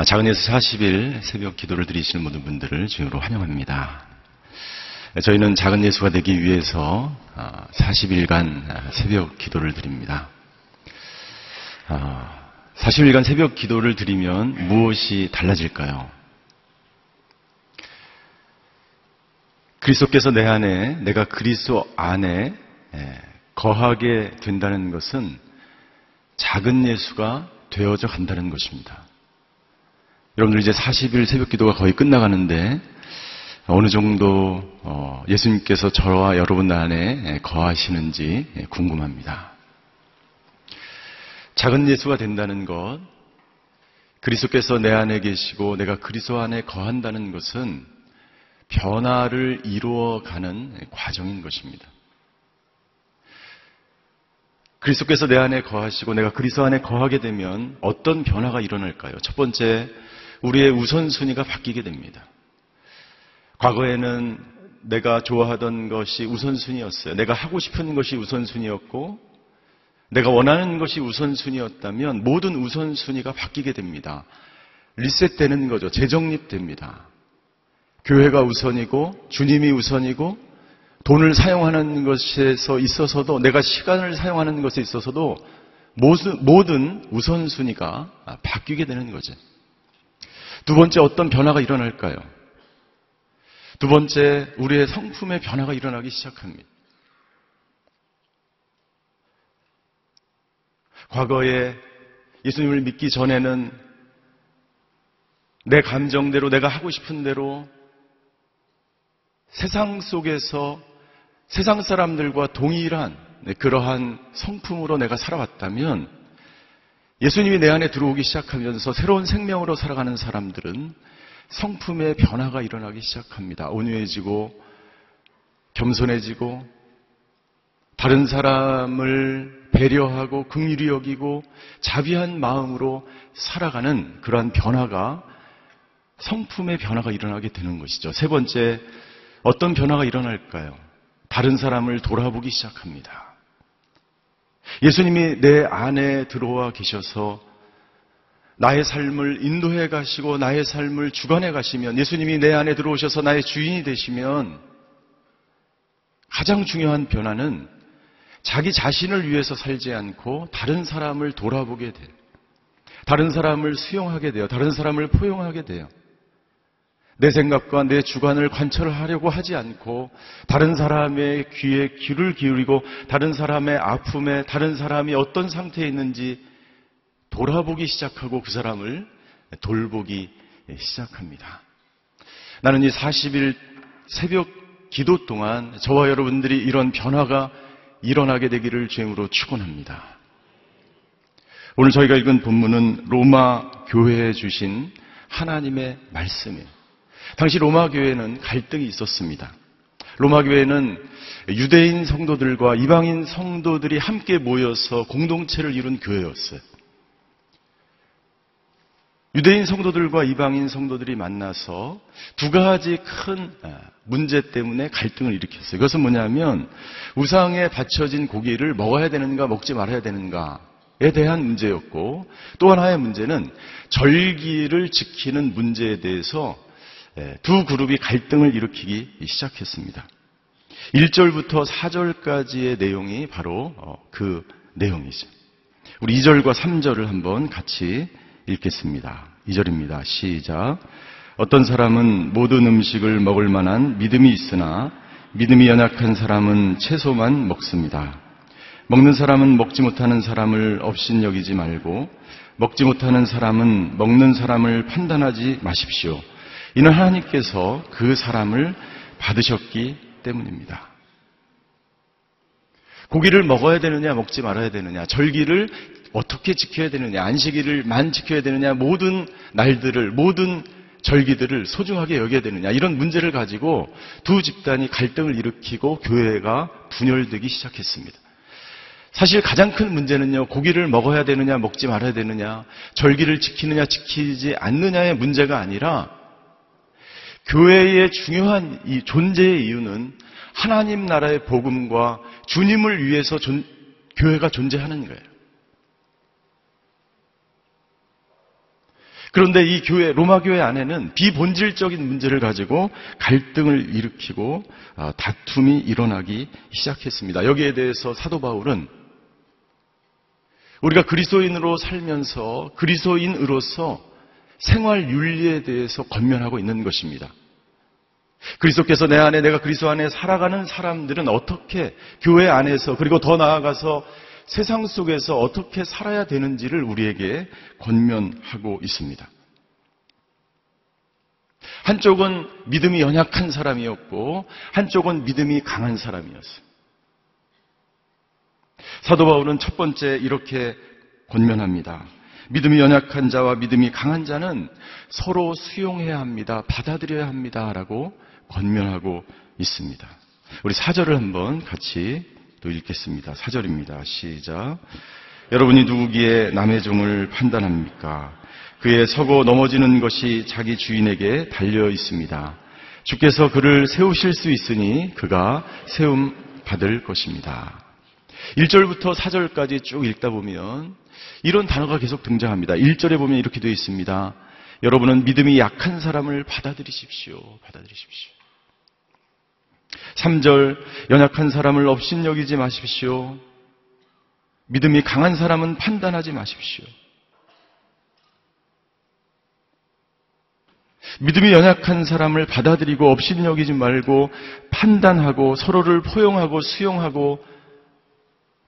아, 작은 예수 40일 새벽 기도를 드리시는 모든 분들을 주님으로 환영합니다. 저희는 작은 예수가 되기 위해서 40일간 아, 새벽 기도를 드립니다. 40일간 새벽 기도를 드리면 무엇이 달라질까요? 그리스도께서 내 안에, 내가 그리스도 안에 거하게 된다는 것은 작은 예수가 되어져 간다는 것입니다. 여러분들 이제 40일 새벽 기도가 거의 끝나가는데 어느 정도 어, 예수님께서 저와 여러분 안에 거하시는지 궁금합니다. 작은 예수가 된다는 것, 그리스도께서 내 안에 계시고 내가 그리스도 안에 거한다는 것은 변화를 이루어가는 과정인 것입니다. 그리스도께서 내 안에 거하시고 내가 그리스도 안에 거하게 되면 어떤 변화가 일어날까요? 첫 번째, 우리의 우선순위가 바뀌게 됩니다. 과거에는 내가 좋아하던 것이 우선순위였어요. 내가 하고 싶은 것이 우선순위였고, 내가 원하는 것이 우선순위였다면 모든 우선순위가 바뀌게 됩니다. 리셋되는 거죠. 재정립됩니다. 교회가 우선이고, 주님이 우선이고, 돈을 사용하는 것에서 있어서도, 내가 시간을 사용하는 것에 있어서도 모든 우선순위가 바뀌게 되는 거죠. 두 번째 어떤 변화가 일어날까요? 두 번째 우리의 성품의 변화가 일어나기 시작합니다. 과거에 예수님을 믿기 전에는 내 감정대로 내가 하고 싶은 대로 세상 속에서 세상 사람들과 동일한 그러한 성품으로 내가 살아왔다면 예수님이 내 안에 들어오기 시작하면서 새로운 생명으로 살아가는 사람들은 성품의 변화가 일어나기 시작합니다. 온유해지고 겸손해지고 다른 사람을 배려하고 긍휼히 여기고 자비한 마음으로 살아가는 그러한 변화가 성품의 변화가 일어나게 되는 것이죠. 세 번째 어떤 변화가 일어날까요? 다른 사람을 돌아보기 시작합니다. 예수님이 내 안에 들어와 계셔서 나의 삶을 인도해 가시고 나의 삶을 주관해 가시면 예수님이 내 안에 들어오셔서 나의 주인이 되시면 가장 중요한 변화는 자기 자신을 위해서 살지 않고 다른 사람을 돌아보게 돼요. 다른 사람을 수용하게 돼요. 다른 사람을 포용하게 돼요. 내 생각과 내 주관을 관철하려고 하지 않고 다른 사람의 귀에 귀를 기울이고 다른 사람의 아픔에 다른 사람이 어떤 상태에 있는지 돌아보기 시작하고 그 사람을 돌보기 시작합니다. 나는 이 40일 새벽 기도 동안 저와 여러분들이 이런 변화가 일어나게 되기를 주임으로 축원합니다. 오늘 저희가 읽은 본문은 로마 교회에 주신 하나님의 말씀이에요. 당시 로마 교회는 갈등이 있었습니다. 로마 교회는 유대인 성도들과 이방인 성도들이 함께 모여서 공동체를 이룬 교회였어요. 유대인 성도들과 이방인 성도들이 만나서 두 가지 큰 아, 문제 때문에 갈등을 일으켰어요. 그것은 뭐냐면 우상에 바쳐진 고기를 먹어야 되는가 먹지 말아야 되는가에 대한 문제였고 또 하나의 문제는 절기를 지키는 문제에 대해서 예, 두 그룹이 갈등을 일으키기 시작했습니다. 1절부터 4절까지의 내용이 바로 어, 그 내용이죠. 우리 2절과 3절을 한번 같이 읽겠습니다. 2절입니다. 시작. 어떤 사람은 모든 음식을 먹을 만한 믿음이 있으나 믿음이 연약한 사람은 채소만 먹습니다. 먹는 사람은 먹지 못하는 사람을 없인 여기지 말고 먹지 못하는 사람은 먹는 사람을 판단하지 마십시오. 이는 하나님께서 그 사람을 받으셨기 때문입니다. 고기를 먹어야 되느냐, 먹지 말아야 되느냐, 절기를 어떻게 지켜야 되느냐, 안식일을만 지켜야 되느냐, 모든 날들을, 모든 절기들을 소중하게 여겨야 되느냐, 이런 문제를 가지고 두 집단이 갈등을 일으키고 교회가 분열되기 시작했습니다. 사실 가장 큰 문제는요, 고기를 먹어야 되느냐, 먹지 말아야 되느냐, 절기를 지키느냐, 지키지 않느냐의 문제가 아니라 교회의 중요한 이 존재의 이유는 하나님 나라의 복음과 주님을 위해서 존, 교회가 존재하는 거예요. 그런데 이 교회, 로마 교회 안에는 비본질적인 문제를 가지고 갈등을 일으키고 아, 다툼이 일어나기 시작했습니다. 여기에 대해서 사도 바울은 우리가 그리스도인으로 살면서 그리스도인으로서 생활 윤리에 대해서 권면하고 있는 것입니다. 그리스도께서 내 안에 내가 그리스도 안에 살아가는 사람들은 어떻게 교회 안에서 그리고 더 나아가서 세상 속에서 어떻게 살아야 되는지를 우리에게 권면하고 있습니다. 한쪽은 믿음이 연약한 사람이었고 한쪽은 믿음이 강한 사람이었어요. 사도 바울은 첫 번째 이렇게 권면합니다. 믿음이 연약한 자와 믿음이 강한 자는 서로 수용해야 합니다. 받아들여야 합니다. 라고 권면하고 있습니다. 우리 사절을 한번 같이 또 읽겠습니다. 사절입니다. 시작. 여러분이 누구기에 남의 종을 판단합니까? 그의 서고 넘어지는 것이 자기 주인에게 달려 있습니다. 주께서 그를 세우실 수 있으니 그가 세움 받을 것입니다. 1절부터 4절까지 쭉 읽다 보면 이런 단어가 계속 등장합니다. 1절에 보면 이렇게 되어 있습니다. 여러분은 믿음이 약한 사람을 받아들이십시오. 받아들이십시오. 3절 연약한 사람을 업신여기지 마십시오. 믿음이 강한 사람은 판단하지 마십시오. 믿음이 연약한 사람을 받아들이고 업신여기지 말고 판단하고 서로를 포용하고 수용하고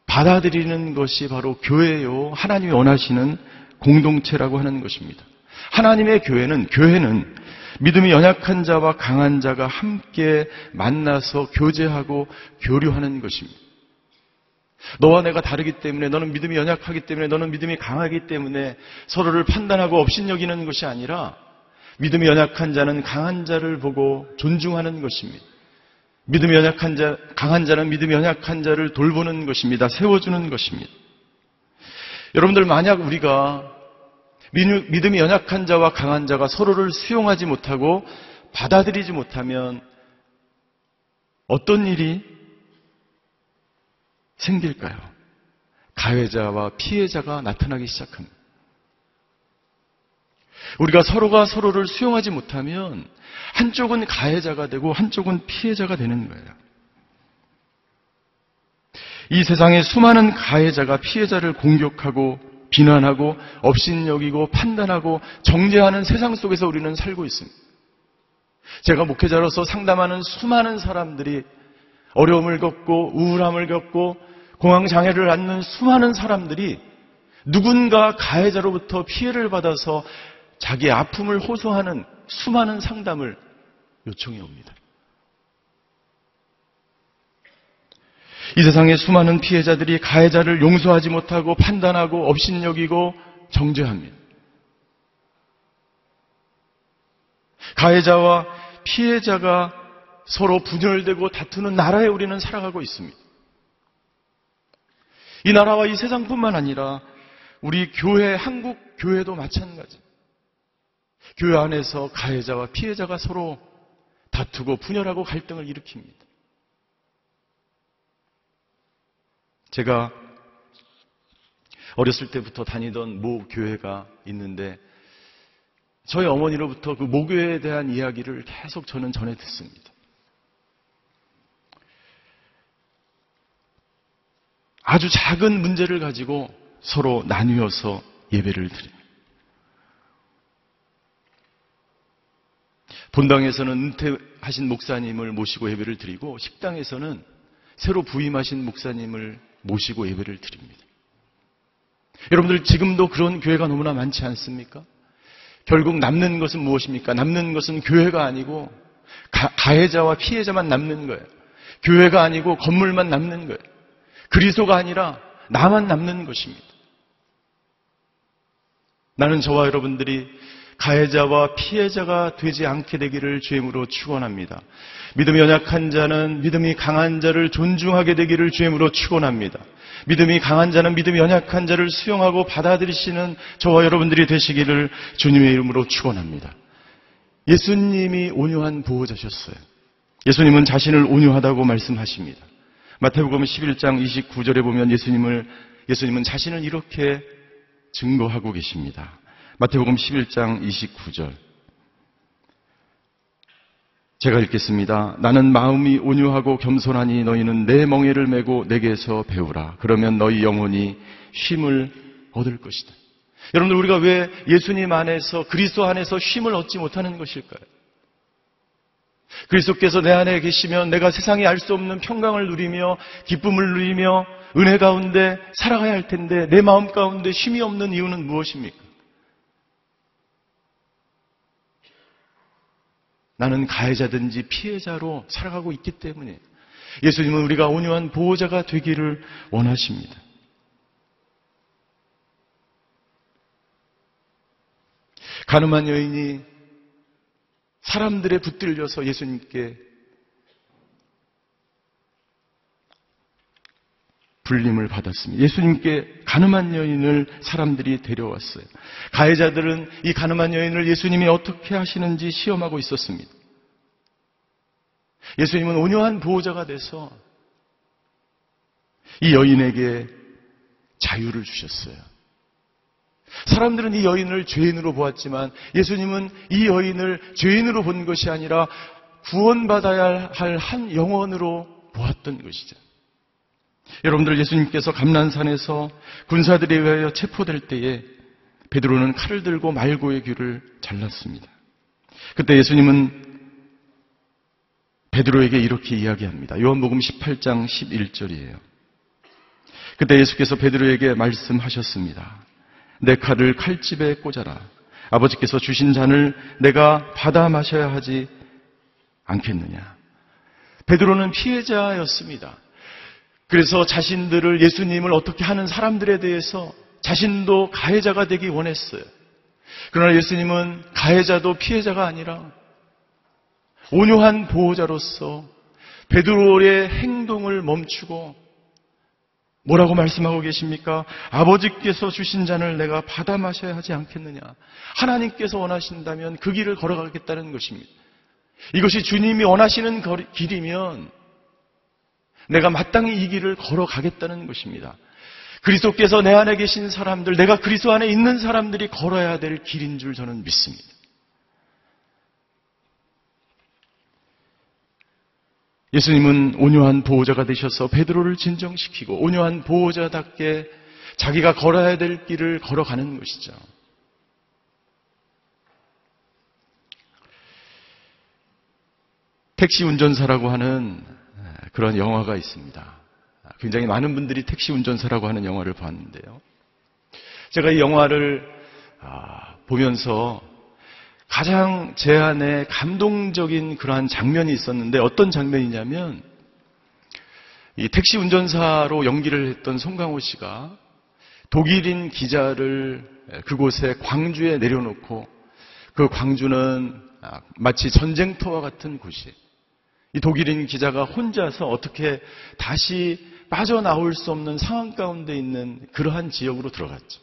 받아들이는 것이 바로 교회요. 하나님이 원하시는 공동체라고 하는 것입니다. 하나님의 교회는, 교회는 믿음이 연약한 자와 강한 자가 함께 만나서 교제하고 교류하는 것입니다. 너와 내가 다르기 때문에 너는 믿음이 연약하기 때문에 너는 믿음이 강하기 때문에 서로를 판단하고 업신여기는 것이 아니라 믿음이 연약한 자는 강한 자를 보고 존중하는 것입니다. 믿음이 연약한 자, 강한 자는 믿음이 연약한 자를 돌보는 것입니다. 세워주는 것입니다. 여러분들 만약 우리가 믿음이 연약한 자와 강한 자가 서로를 수용하지 못하고 받아들이지 못하면 어떤 일이 생길까요? 가해자와 피해자가 나타나기 시작합니다. 우리가 서로가 서로를 수용하지 못하면 한쪽은 가해자가 되고 한쪽은 피해자가 되는 거예요. 이 세상에 수많은 가해자가 피해자를 공격하고 비난하고 업신여기고 판단하고 정죄하는 세상 속에서 우리는 살고 있습니다. 제가 목회자로서 상담하는 수많은 사람들이 어려움을 겪고 우울함을 겪고 공황장애를 갖는 수많은 사람들이 누군가 가해자로부터 피해를 받아서 자기 아픔을 호소하는 수많은 상담을 요청해 옵니다. 이 세상의 수많은 피해자들이 가해자를 용서하지 못하고 판단하고 업신여기고 정죄합니다. 가해자와 피해자가 서로 분열되고 다투는 나라에 우리는 살아가고 있습니다. 이 나라와 이 세상뿐만 아니라 우리 교회, 한국 교회도 마찬가지. 교회 안에서 가해자와 피해자가 서로 다투고 분열하고 갈등을 일으킵니다. 제가 어렸을 때부터 다니던 모 교회가 있는데 저희 어머니로부터 그 모교회에 대한 이야기를 계속 저는 전해 듣습니다. 아주 작은 문제를 가지고 서로 나뉘어서 예배를 드립니다. 본당에서는 은퇴하신 목사님을 모시고 예배를 드리고 식당에서는 새로 부임하신 목사님을 모시고 예배를 드립니다. 여러분들 지금도 그런 교회가 너무나 많지 않습니까? 결국 남는 것은 무엇입니까? 남는 것은 교회가 아니고 가, 해자와 피해자만 남는 거예요. 교회가 아니고 건물만 남는 거예요. 그리스도가 아니라 나만 남는 것입니다. 나는 저와 여러분들이 가해자와 피해자가 되지 않게 되기를 주임으로 축원합니다. 믿음이 연약한 자는 믿음이 강한 자를 존중하게 되기를 주임으로 축원합니다. 믿음이 강한 자는 믿음이 연약한 자를 수용하고 받아들이시는 저와 여러분들이 되시기를 주님의 이름으로 축원합니다. 예수님이 온유한 보호자셨어요. 예수님은 자신을 온유하다고 말씀하십니다. 마태복음 11장 29절에 보면 예수님을 예수님은 자신을 이렇게 증거하고 계십니다. 마태복음 11장 29절. 제가 읽겠습니다. 나는 마음이 온유하고 겸손하니 너희는 내 멍에를 메고 내게서 배우라. 그러면 너희 영혼이 쉼을 얻을 것이다. 여러분들 우리가 왜 예수님 안에서 그리스도 안에서 쉼을 얻지 못하는 것일까요? 그리스도께서 내 안에 계시면 내가 세상에 알 수 없는 평강을 누리며 기쁨을 누리며 은혜 가운데 살아가야 할 텐데 내 마음 가운데 쉼이 없는 이유는 무엇입니까? 나는 가해자든지 피해자로 살아가고 있기 때문에 예수님은 우리가 온유한 보호자가 되기를 원하십니다. 가늠한 여인이 사람들의 붙들려서 예수님께 불림을 받았습니다. 예수님께 가늠한 여인을 사람들이 데려왔어요. 가해자들은 이 가늠한 여인을 예수님이 어떻게 하시는지 시험하고 있었습니다. 예수님은 온유한 보호자가 돼서 이 여인에게 자유를 주셨어요. 사람들은 이 여인을 죄인으로 보았지만 예수님은 이 여인을 죄인으로 본 것이 아니라 구원받아야 할 한 영혼으로 보았던 것이죠. 여러분들 예수님께서 감난산에서 군사들에 의하여 체포될 때에 베드로는 칼을 들고 말고의 귀를 잘랐습니다. 그때 예수님은 베드로에게 이렇게 이야기합니다. 요한복음 18장 11절이에요. 그때 예수께서 베드로에게 말씀하셨습니다. 내 칼을 칼집에 꽂아라. 아버지께서 주신 잔을 내가 받아 마셔야 하지 않겠느냐. 베드로는 피해자였습니다. 그래서 자신들을 예수님을 어떻게 하는 사람들에 대해서 자신도 가해자가 되기 원했어요. 그러나 예수님은 가해자도 피해자가 아니라 온유한 보호자로서 베드로의 행동을 멈추고 뭐라고 말씀하고 계십니까? 아버지께서 주신 잔을 내가 받아 마셔야 하지 않겠느냐? 하나님께서 원하신다면 그 길을 걸어가겠다는 것입니다. 이것이 주님이 원하시는 길이면 내가 마땅히 이 길을 걸어가겠다는 것입니다. 그리스도께서 내 안에 계신 사람들, 내가 그리스도 안에 있는 사람들이 걸어야 될 길인 줄 저는 믿습니다. 예수님은 온유한 보호자가 되셔서 베드로를 진정시키고 온유한 보호자답게 자기가 걸어야 될 길을 걸어가는 것이죠. 택시 운전사라고 하는 그런 영화가 있습니다. 굉장히 많은 분들이 택시 운전사라고 하는 영화를 봤는데요. 제가 이 영화를 아, 보면서 가장 제 안에 감동적인 그러한 장면이 있었는데 어떤 장면이냐면 이 택시 운전사로 연기를 했던 송강호 씨가 독일인 기자를 그곳에 광주에 내려놓고 그 광주는 아, 마치 전쟁터와 같은 곳이 이 독일인 기자가 혼자서 어떻게 다시 빠져나올 수 없는 상황 가운데 있는 그러한 지역으로 들어갔죠.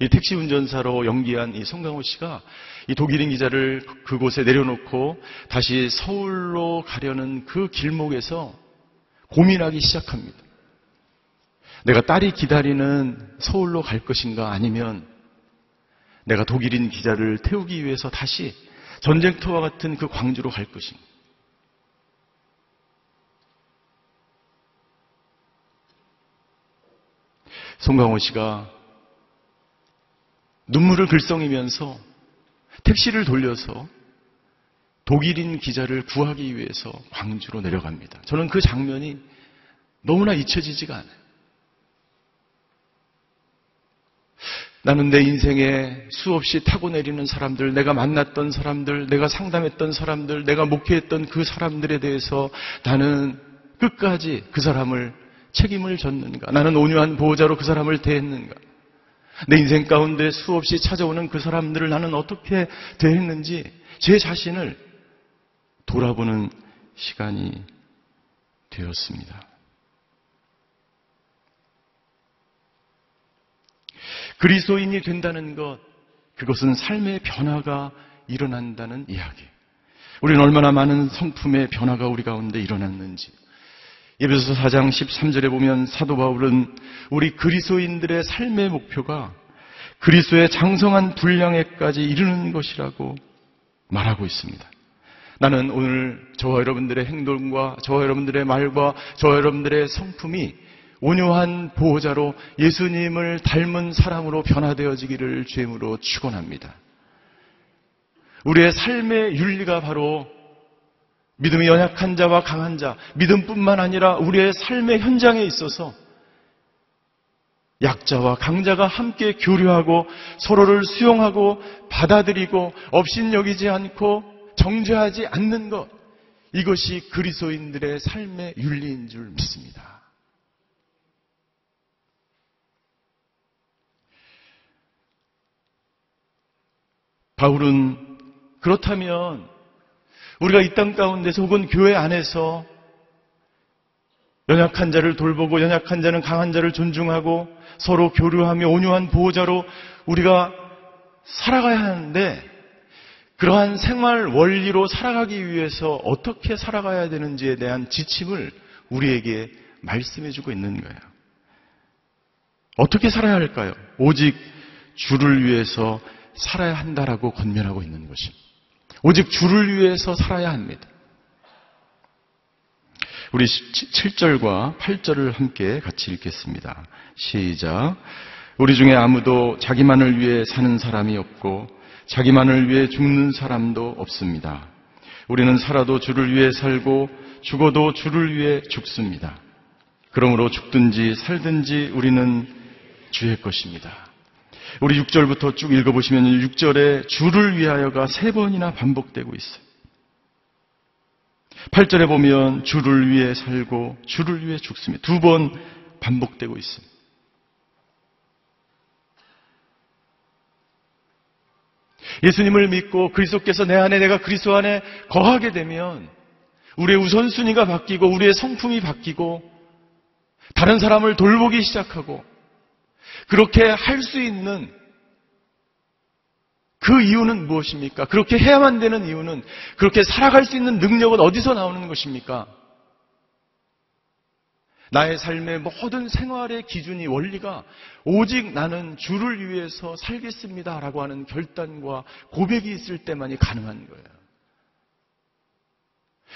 이 택시 운전사로 연기한 이 송강호 씨가 이 독일인 기자를 그곳에 내려놓고 다시 서울로 가려는 그 길목에서 고민하기 시작합니다. 내가 딸이 기다리는 서울로 갈 것인가 아니면 내가 독일인 기자를 태우기 위해서 다시 전쟁터와 같은 그 광주로 갈 것인가. 송강호 씨가 눈물을 글썽이면서 택시를 돌려서 독일인 기자를 구하기 위해서 광주로 내려갑니다. 저는 그 장면이 너무나 잊혀지지가 않아요. 나는 내 인생에 수없이 타고 내리는 사람들, 내가 만났던 사람들, 내가 상담했던 사람들, 내가 목회했던 그 사람들에 대해서 나는 끝까지 그 사람을 책임을 졌는가? 나는 온유한 보호자로 그 사람을 대했는가? 내 인생 가운데 수없이 찾아오는 그 사람들을 나는 어떻게 대했는지 제 자신을 돌아보는 시간이 되었습니다. 그리스도인이 된다는 것, 그것은 삶의 변화가 일어난다는 이야기. 우리는 얼마나 많은 성품의 변화가 우리 가운데 일어났는지, 예배소 4장 13절에 보면 사도 바울은 우리 그리스도인들의 삶의 목표가 그리스도의 장성한 분량에까지 이르는 것이라고 말하고 있습니다. 나는 오늘 저와 여러분들의 행동과 저와 여러분들의 말과 저와 여러분들의 성품이 온유한 보호자로 예수님을 닮은 사람으로 변화되어지기를 주임으로 축원합니다. 우리의 삶의 윤리가 바로 믿음이 연약한 자와 강한 자, 믿음뿐만 아니라 우리의 삶의 현장에 있어서 약자와 강자가 함께 교류하고 서로를 수용하고 받아들이고 업신여기지 않고 정죄하지 않는 것. 이것이 그리스도인들의 삶의 윤리인 줄 믿습니다. 바울은 그렇다면 우리가 이 땅 가운데서 혹은 교회 안에서 연약한 자를 돌보고 연약한 자는 강한 자를 존중하고 서로 교류하며 온유한 보호자로 우리가 살아가야 하는데 그러한 생활 원리로 살아가기 위해서 어떻게 살아가야 되는지에 대한 지침을 우리에게 말씀해 주고 있는 거예요. 어떻게 살아야 할까요? 오직 주를 위해서 살아야 한다라고 권면하고 있는 것입니다. 오직 주를 위해서 살아야 합니다. 우리 7절과 8절을 함께 같이 읽겠습니다. 시작. 우리 중에 아무도 자기만을 위해 사는 사람이 없고 자기만을 위해 죽는 사람도 없습니다. 우리는 살아도 주를 위해 살고 죽어도 주를 위해 죽습니다. 그러므로 죽든지 살든지 우리는 주의 것입니다. 우리 6절부터 쭉 읽어보시면 6절에 주를 위하여가 세 번이나 반복되고 있어요. 8절에 보면 주를 위해 살고 주를 위해 죽습니다. 두 번 반복되고 있습니다. 예수님을 믿고 그리스도께서 내 안에 내가 그리스도 안에 거하게 되면 우리의 우선순위가 바뀌고 우리의 성품이 바뀌고 다른 사람을 돌보기 시작하고 그렇게 할 수 있는 그 이유는 무엇입니까? 그렇게 해야만 되는 이유는 그렇게 살아갈 수 있는 능력은 어디서 나오는 것입니까? 나의 삶의 모든 생활의 기준이 원리가 오직 나는 주를 위해서 살겠습니다. 라고 하는 결단과 고백이 있을 때만이 가능한 거예요.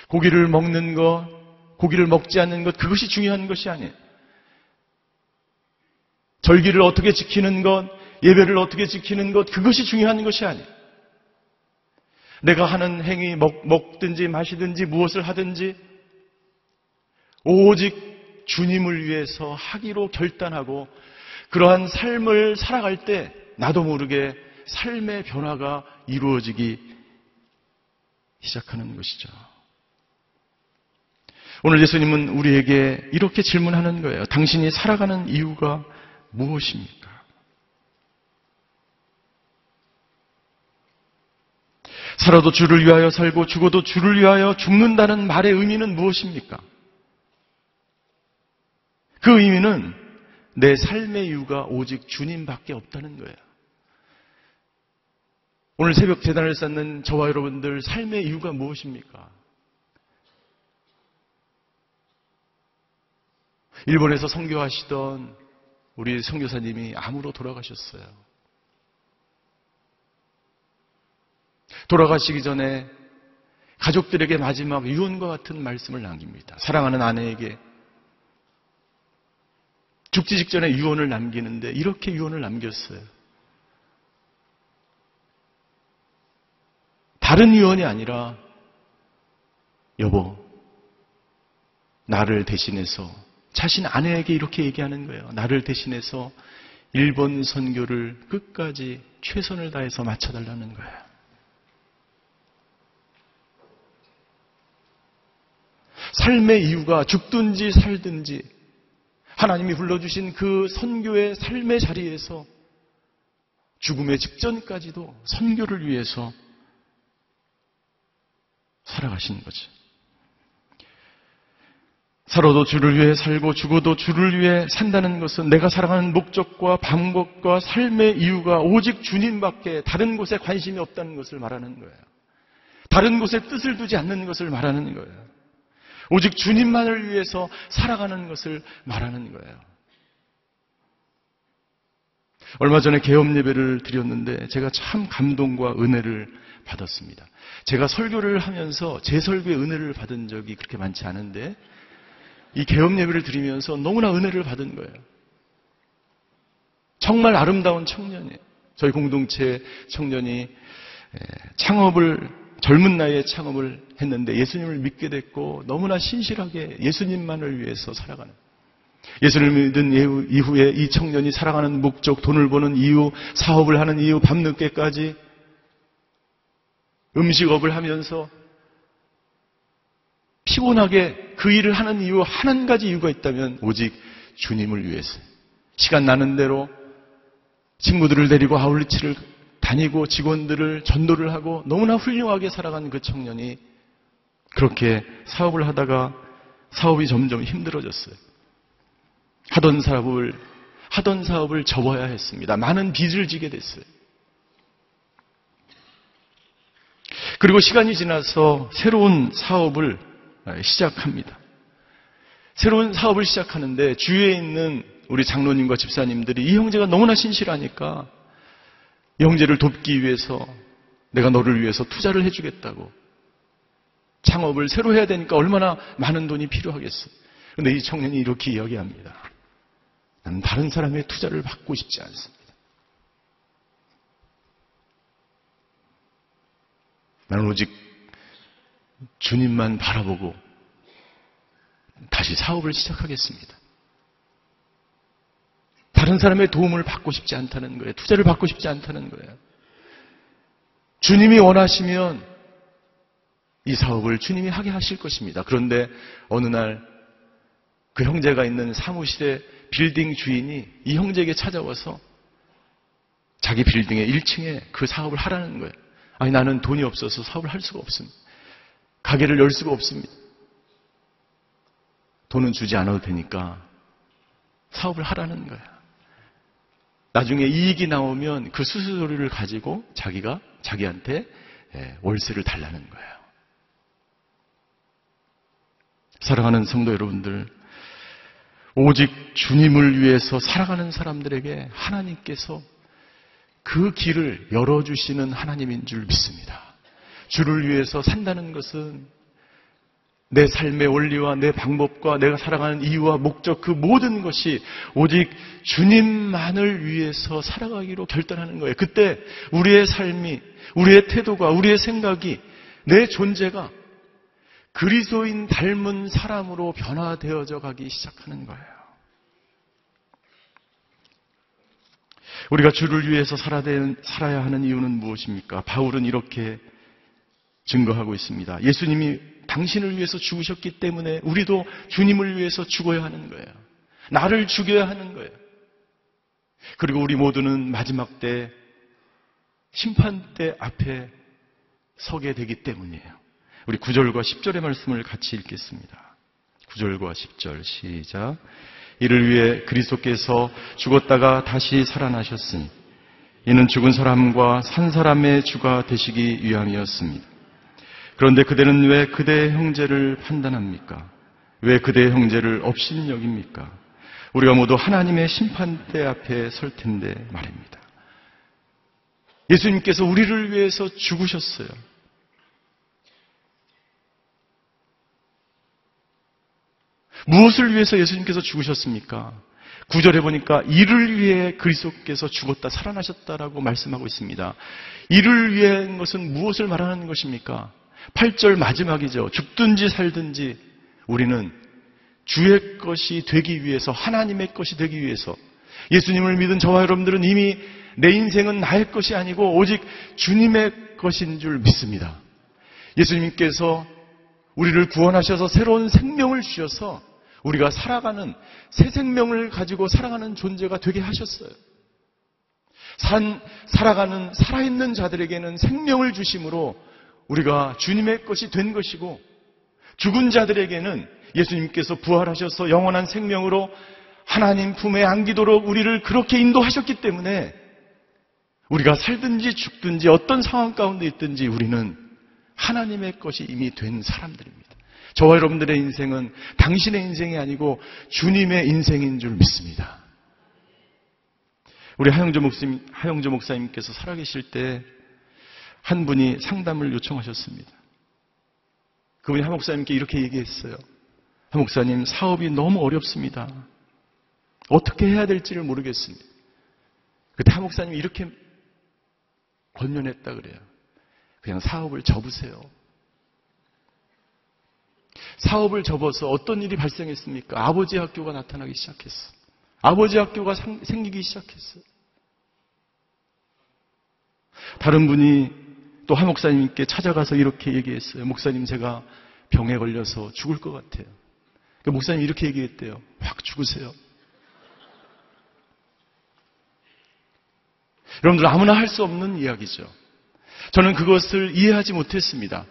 고기를 먹는 것, 고기를 먹지 않는 것, 그것이 중요한 것이 아니에요. 절기를 어떻게 지키는 것, 예배를 어떻게 지키는 것, 그것이 중요한 것이 아니에요. 내가 하는 행위, 먹, 먹든지 마시든지 무엇을 하든지 오직 주님을 위해서 하기로 결단하고 그러한 삶을 살아갈 때 나도 모르게 삶의 변화가 이루어지기 시작하는 것이죠. 오늘 예수님은 우리에게 이렇게 질문하는 거예요. 당신이 살아가는 이유가 무엇입니까? 살아도 주를 위하여 살고 죽어도 주를 위하여 죽는다는 말의 의미는 무엇입니까? 그 의미는 내 삶의 이유가 오직 주님밖에 없다는 거예요. 오늘 새벽 재단을 쌓는 저와 여러분들 삶의 이유가 무엇입니까? 일본에서 선교하시던 우리 선교사님이 암으로 돌아가셨어요. 돌아가시기 전에 가족들에게 마지막 유언과 같은 말씀을 남깁니다. 사랑하는 아내에게 죽지 직전에 유언을 남기는데 이렇게 유언을 남겼어요. 다른 유언이 아니라 여보 나를 대신해서 자신 아내에게 이렇게 얘기하는 거예요. 나를 대신해서 일본 선교를 끝까지 최선을 다해서 맞춰달라는 거예요. 삶의 이유가 죽든지 살든지 하나님이 불러주신 그 선교의 삶의 자리에서 죽음의 직전까지도 선교를 위해서 살아가시는 거죠. 살아도 주를 위해 살고 죽어도 주를 위해 산다는 것은 내가 살아가는 목적과 방법과 삶의 이유가 오직 주님밖에 다른 곳에 관심이 없다는 것을 말하는 거예요. 다른 곳에 뜻을 두지 않는 것을 말하는 거예요. 오직 주님만을 위해서 살아가는 것을 말하는 거예요. 얼마 전에 개업 예배를 드렸는데 제가 참 감동과 은혜를 받았습니다. 제가 설교를 하면서 제 설교에 은혜를 받은 적이 그렇게 많지 않은데 이 개업 예배를 드리면서 너무나 은혜를 받은 거예요. 정말 아름다운 청년이에요. 저희 공동체 청년이 창업을 젊은 나이에 창업을 했는데 예수님을 믿게 됐고 너무나 신실하게 예수님만을 위해서 살아가는 예수님을 믿은 이후에 이 청년이 살아가는 목적, 돈을 버는 이유, 사업을 하는 이유, 밤늦게까지 음식업을 하면서 피곤하게 그 일을 하는 이유 한 가지 이유가 있다면 오직 주님을 위해서 시간 나는 대로 친구들을 데리고 아울리치를 다니고 직원들을 전도를 하고 너무나 훌륭하게 살아간 그 청년이 그렇게 사업을 하다가 사업이 점점 힘들어졌어요. 하던 사업을 하던 사업을 접어야 했습니다. 많은 빚을 지게 됐어요. 그리고 시간이 지나서 새로운 사업을 시작합니다. 새로운 사업을 시작하는데 주위에 있는 우리 장로님과 집사님들이 이 형제가 너무나 신실하니까 이 형제를 돕기 위해서 내가 너를 위해서 투자를 해주겠다고 창업을 새로 해야 되니까 얼마나 많은 돈이 필요하겠어. 그런데 이 청년이 이렇게 이야기합니다. 나는 다른 사람의 투자를 받고 싶지 않습니다. 나는 오직 주님만 바라보고 다시 사업을 시작하겠습니다. 다른 사람의 도움을 받고 싶지 않다는 거예요. 투자를 받고 싶지 않다는 거예요. 주님이 원하시면 이 사업을 주님이 하게 하실 것입니다. 그런데 어느 날 그 형제가 있는 사무실의 빌딩 주인이 이 형제에게 찾아와서 자기 빌딩의 1층에 그 사업을 하라는 거예요. 아니 나는 돈이 없어서 사업을 할 수가 없습니다. 가게를 열 수가 없습니다. 돈은 주지 않아도 되니까 사업을 하라는 거야. 나중에 이익이 나오면 그 수수료를 가지고 자기가 자기한테 예, 월세를 달라는 거예요. 사랑하는 성도 여러분들, 오직 주님을 위해서 살아가는 사람들에게 하나님께서 그 길을 열어주시는 하나님인 줄 믿습니다. 주를 위해서 산다는 것은 내 삶의 원리와 내 방법과 내가 살아가는 이유와 목적 그 모든 것이 오직 주님만을 위해서 살아가기로 결단하는 거예요. 그때 우리의 삶이, 우리의 태도가, 우리의 생각이, 내 존재가 그리스도인 닮은 사람으로 변화되어져 가기 시작하는 거예요. 우리가 주를 위해서 살아야 하는 이유는 무엇입니까? 바울은 이렇게 증거하고 있습니다. 예수님이 당신을 위해서 죽으셨기 때문에 우리도 주님을 위해서 죽어야 하는 거예요. 나를 죽여야 하는 거예요. 그리고 우리 모두는 마지막 때 심판대 앞에 서게 되기 때문이에요. 우리 9절과 10절의 말씀을 같이 읽겠습니다. 9절과 10절 시작. 이를 위해 그리스도께서 죽었다가 다시 살아나셨으니 이는 죽은 사람과 산 사람의 주가 되시기 위함이었습니다. 그런데 그대는 왜 그대의 형제를 판단합니까? 왜 그대의 형제를 업신여깁니까? 우리가 모두 하나님의 심판대 앞에 설 텐데 말입니다. 예수님께서 우리를 위해서 죽으셨어요. 무엇을 위해서 예수님께서 죽으셨습니까? 구절에 보니까 이를 위해 그리스도께서 죽었다 살아나셨다라고 말씀하고 있습니다. 이를 위한 것은 무엇을 말하는 것입니까? 8절 마지막이죠. 죽든지 살든지 우리는 주의 것이 되기 위해서 하나님의 것이 되기 위해서 예수님을 믿은 저와 여러분들은 이미 내 인생은 나의 것이 아니고 오직 주님의 것인 줄 믿습니다. 예수님께서 우리를 구원하셔서 새로운 생명을 주셔서 우리가 살아가는 새 생명을 가지고 살아가는 존재가 되게 하셨어요. 산, 살아가는, 살아있는 자들에게는 생명을 주심으로 우리가 주님의 것이 된 것이고 죽은 자들에게는 예수님께서 부활하셔서 영원한 생명으로 하나님 품에 안기도록 우리를 그렇게 인도하셨기 때문에 우리가 살든지 죽든지 어떤 상황 가운데 있든지 우리는 하나님의 것이 이미 된 사람들입니다. 저와 여러분들의 인생은 당신의 인생이 아니고 주님의 인생인 줄 믿습니다. 우리 하영조 목사님, 하영조 목사님께서 살아계실 때 한 분이 상담을 요청하셨습니다. 그분이 하 목사님께 이렇게 얘기했어요. 하 목사님, 사업이 너무 어렵습니다. 어떻게 해야 될지를 모르겠습니다. 그때 하 목사님이 이렇게 권면했다 그래요. 그냥 사업을 접으세요. 사업을 접어서 어떤 일이 발생했습니까? 아버지 학교가 나타나기 시작했어. 아버지 학교가 생기기 시작했어요. 다른 분이 또한 목사님께 찾아가서 이렇게 얘기했어요. 목사님 제가 병에 걸려서 죽을 것 같아요. 그 목사님 이렇게 얘기했대요. 확 죽으세요. 여러분들 아무나 할 수 없는 이야기죠. 저는 그것을 이해하지 못했습니다.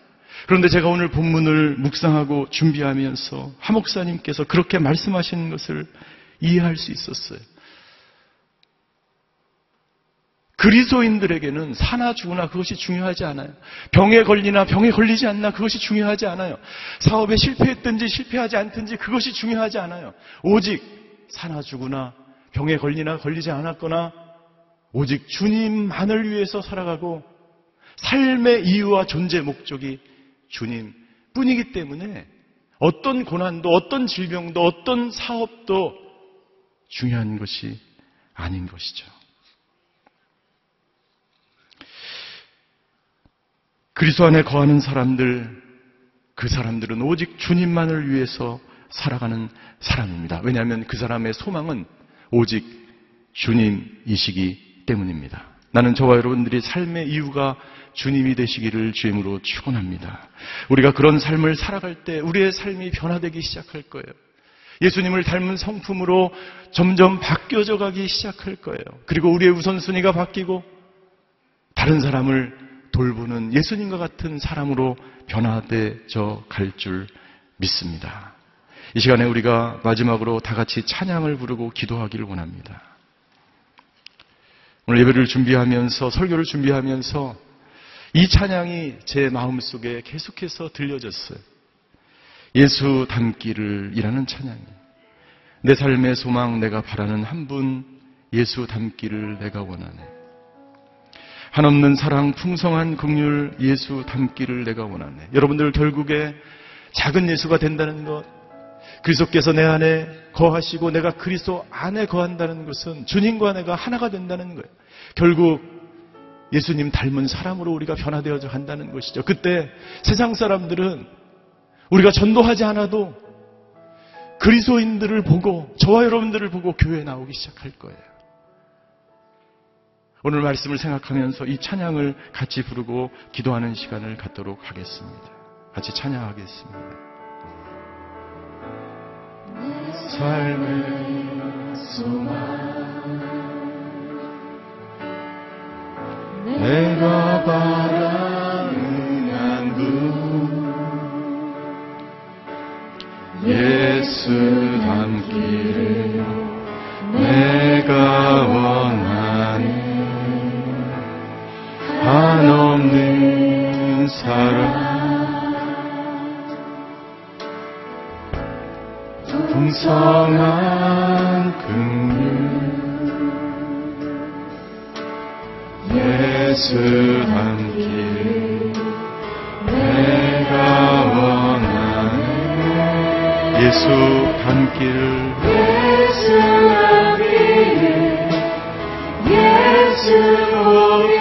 그런데 제가 오늘 본문을 묵상하고 준비하면서 하 목사님께서 그렇게 말씀하시는 것을 이해할 수 있었어요. 그리스도인들에게는 사나 죽으나 그것이 중요하지 않아요. 병에 걸리나 병에 걸리지 않나 그것이 중요하지 않아요. 사업에 실패했든지 실패하지 않든지 그것이 중요하지 않아요. 오직 사나 죽으나 병에 걸리나 걸리지 않았거나 오직 주님만을 위해서 살아가고 삶의 이유와 존재 목적이 주님 뿐이기 때문에 어떤 고난도 어떤 질병도 어떤 사업도 중요한 것이 아닌 것이죠. 그리스도 안에 거하는 사람들, 그 사람들은 오직 주님만을 위해서 살아가는 사람입니다. 왜냐하면 그 사람의 소망은 오직 주님이시기 때문입니다. 나는 저와 여러분들이 삶의 이유가 주님이 되시기를 주임으로 축원합니다. 우리가 그런 삶을 살아갈 때 우리의 삶이 변화되기 시작할 거예요. 예수님을 닮은 성품으로 점점 바뀌어져 가기 시작할 거예요. 그리고 우리의 우선순위가 바뀌고 다른 사람을 돌보는 예수님과 같은 사람으로 변화되어 갈 줄 믿습니다. 이 시간에 우리가 마지막으로 다 같이 찬양을 부르고 기도하기를 원합니다. 오늘 예배를 준비하면서 설교를 준비하면서 이 찬양이 제 마음속에 계속해서 들려졌어요. 예수 닮기를 이라는 찬양이. 내 삶의 소망 내가 바라는 한 분 예수 닮기를 내가 원하네. 한없는 사랑 풍성한 긍휼 예수 닮기를 내가 원하네. 여러분들 결국에 작은 예수가 된다는 것 그리스도께서 내 안에 거하시고 내가 그리스도 안에 거한다는 것은 주님과 내가 하나가 된다는 거예요. 결국 예수님 닮은 사람으로 우리가 변화되어져 간다는 것이죠. 그때 세상 사람들은 우리가 전도하지 않아도 그리스도인들을 보고 저와 여러분들을 보고 교회에 나오기 시작할 거예요. 오늘 말씀을 생각하면서 이 찬양을 같이 부르고 기도하는 시간을 갖도록 하겠습니다. 같이 찬양하겠습니다. 삶의 소망 내가 바라는 한 분 예수 닮기를 내가 사랑. 풍성한 긍휼 예수 닮기를 내가 원하네 예수 닮기를 예수 닮기를 예수 보기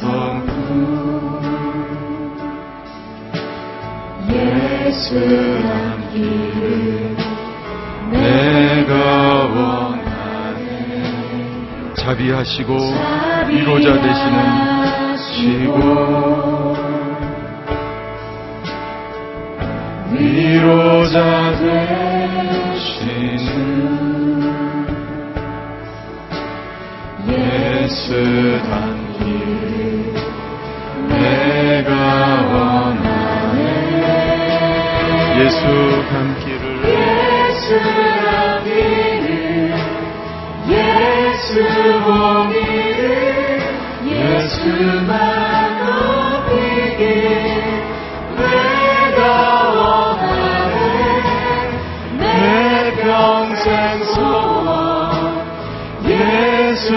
성품 예수 남기를 내가 원하네 자비하시고 위로자 되시는 시고 위로자 되시는 예수 담기를 예수 담기를 예수 보기를 예수만 높이길 내가 원하네. 내 평생 소원 예수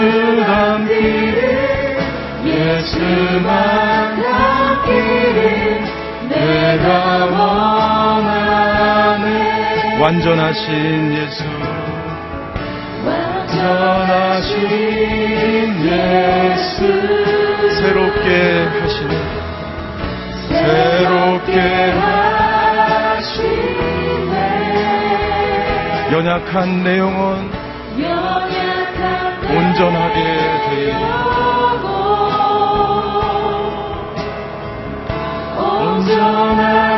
담기를 예수만 완전하신 예수. 완전하신 예수. 새롭게 하시는 새롭게 하시네. 연약한 내 영혼 온전하게 영혼 온전하게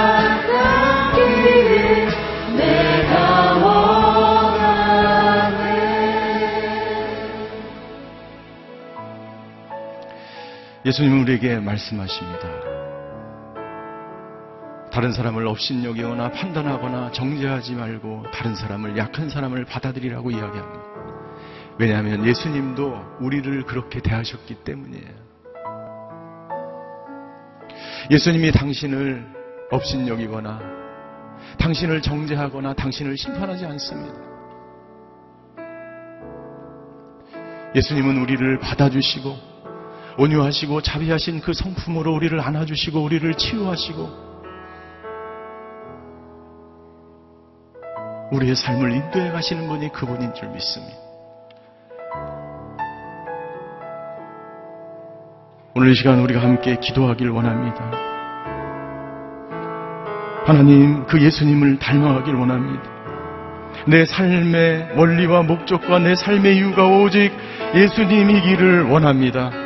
예수님은 우리에게 말씀하십니다. 다른 사람을 업신여기거나 판단하거나 정죄하지 말고 다른 사람을 약한 사람을 받아들이라고 이야기합니다. 왜냐하면 예수님도 우리를 그렇게 대하셨기 때문이에요. 예수님이 당신을 업신여기거나 당신을 정죄하거나 당신을 심판하지 않습니다. 예수님은 우리를 받아주시고 온유하시고 자비하신 그 성품으로 우리를 안아주시고 우리를 치유하시고 우리의 삶을 인도해 가시는 분이 그분인 줄 믿습니다. 오늘 이 시간 우리가 함께 기도하길 원합니다. 하나님, 그 예수님을 닮아가길 원합니다. 내 삶의 원리와 목적과 내 삶의 이유가 오직 예수님이기를 원합니다.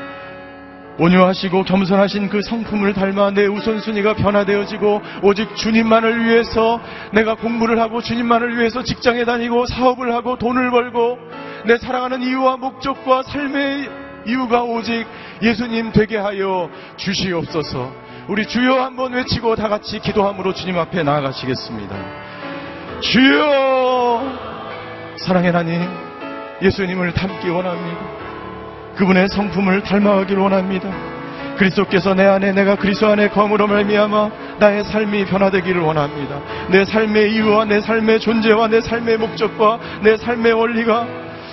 온유하시고 겸손하신 그 성품을 닮아 내 우선순위가 변화되어지고 오직 주님만을 위해서 내가 공부를 하고 주님만을 위해서 직장에 다니고 사업을 하고 돈을 벌고 내 살아가는 이유와 목적과 삶의 이유가 오직 예수님 되게 하여 주시옵소서. 우리 주여 한번 외치고 다 같이 기도함으로 주님 앞에 나아가시겠습니다. 주여 사랑의 하나님 예수님을 닮기 원합니다. 그분의 성품을 닮아가길 원합니다. 그리스도께서 내 안에 내가 그리스도 안에 거함으로 말미암아 나의 삶이 변화되기를 원합니다. 내 삶의 이유와 내 삶의 존재와 내 삶의 목적과 내 삶의 원리가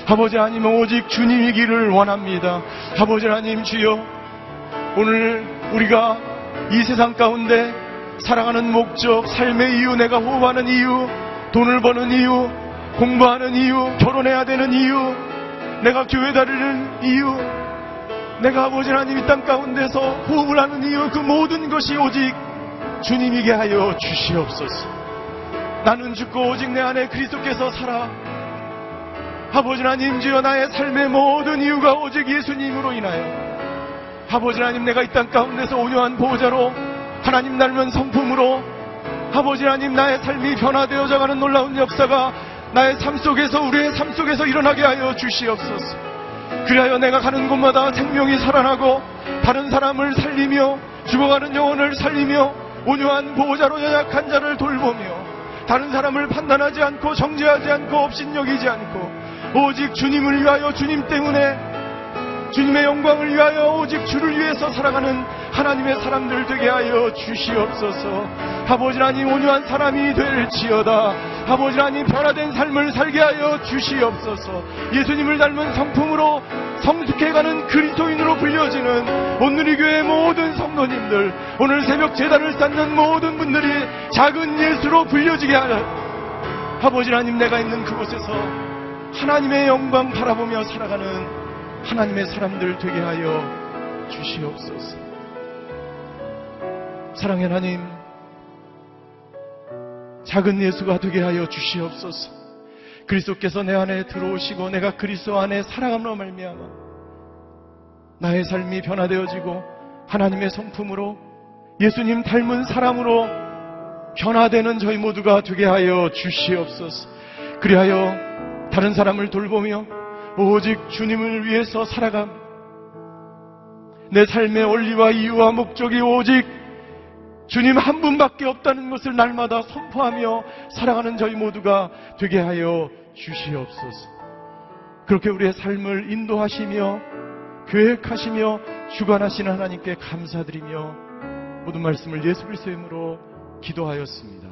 아버지 하나님 오직 주님이기를 원합니다. 아버지 하나님 주여 오늘 우리가 이 세상 가운데 살아가는 목적, 삶의 이유, 내가 호흡하는 이유, 돈을 버는 이유, 공부하는 이유, 결혼해야 되는 이유, 내가 교회 다니는 이유, 내가 아버지 하나님 이 땅 가운데서 호흡을 하는 이유, 그 모든 것이 오직 주님이게 하여 주시옵소서. 나는 죽고 오직 내 안에 그리스도께서 살아. 아버지 하나님 주여 나의 삶의 모든 이유가 오직 예수님으로 인하여 아버지 하나님 내가 이 땅 가운데서 온유한 보호자로 하나님 닮은 성품으로 아버지 하나님 나의 삶이 변화되어져 가는 놀라운 역사가 나의 삶 속에서 우리의 삶 속에서 일어나게 하여 주시옵소서. 그리하여 내가 가는 곳마다 생명이 살아나고 다른 사람을 살리며 죽어가는 영혼을 살리며 온유한 보호자로 연약한 자를 돌보며 다른 사람을 판단하지 않고 정죄하지 않고 업신여기지 않고 오직 주님을 위하여 주님 때문에 주님의 영광을 위하여 오직 주를 위해서 살아가는 하나님의 사람들 되게 하여 주시옵소서. 아버지 하나님 온유한 사람이 될지어다. 아버지 하나님 변화된 삶을 살게 하여 주시옵소서. 예수님을 닮은 성품으로 성숙해가는 그리스도인으로 불려지는 오늘의 교회 모든 성도님들, 오늘 새벽 재단을 쌓는 모든 분들이 작은 예수로 불려지게 하여 아버지 하나님 내가 있는 그곳에서 하나님의 영광 바라보며 살아가는 하나님의 사람들 되게 하여 주시옵소서. 사랑의 하나님, 작은 예수가 되게 하여 주시옵소서. 그리스도께서 내 안에 들어오시고 내가 그리스도 안에 살아감으로 말미암아 나의 삶이 변화되어지고 하나님의 성품으로 예수님 닮은 사람으로 변화되는 저희 모두가 되게 하여 주시옵소서. 그리하여 다른 사람을 돌보며 오직 주님을 위해서 살아감. 내 삶의 원리와 이유와 목적이 오직 주님 한 분밖에 없다는 것을 날마다 선포하며 살아가는 저희 모두가 되게 하여 주시옵소서. 그렇게 우리의 삶을 인도하시며 계획하시며 주관하시는 하나님께 감사드리며 모든 말씀을 예수 그리스도의 이름으로 기도하였습니다.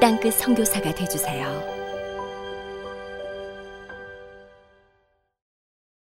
땅끝 성교사가 되주세요.